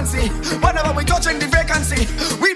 vacancy. Whenever we touching the vacancy, we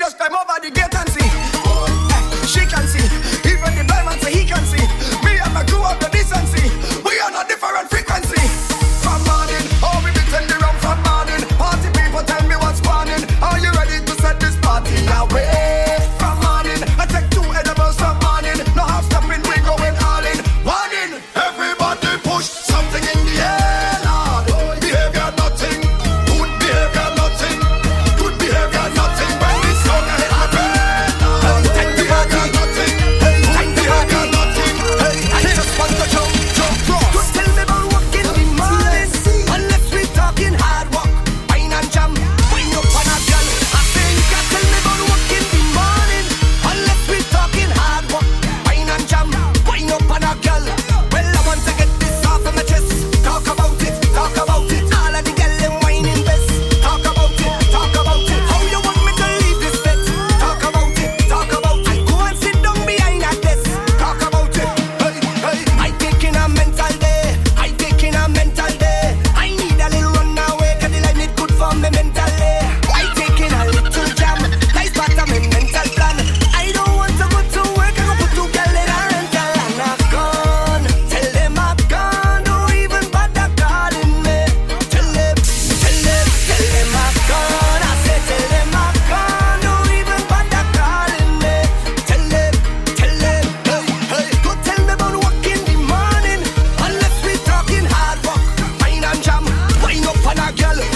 a girl.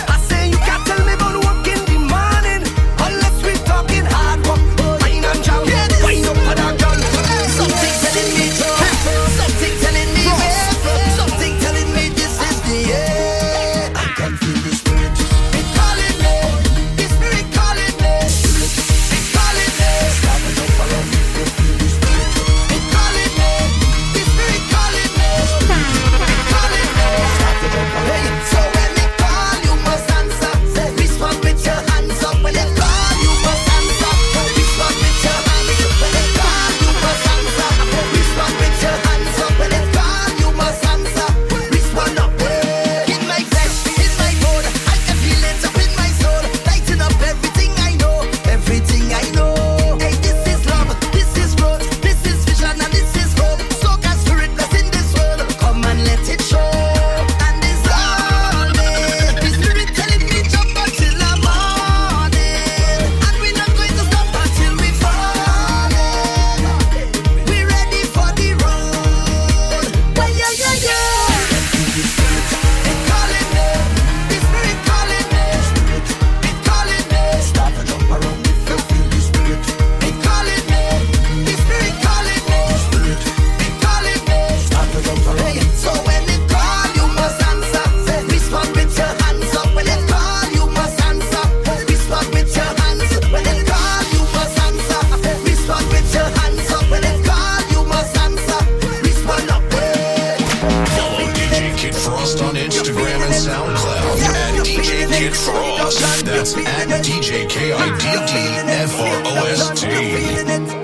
That's at DJ K I D D F R O S T.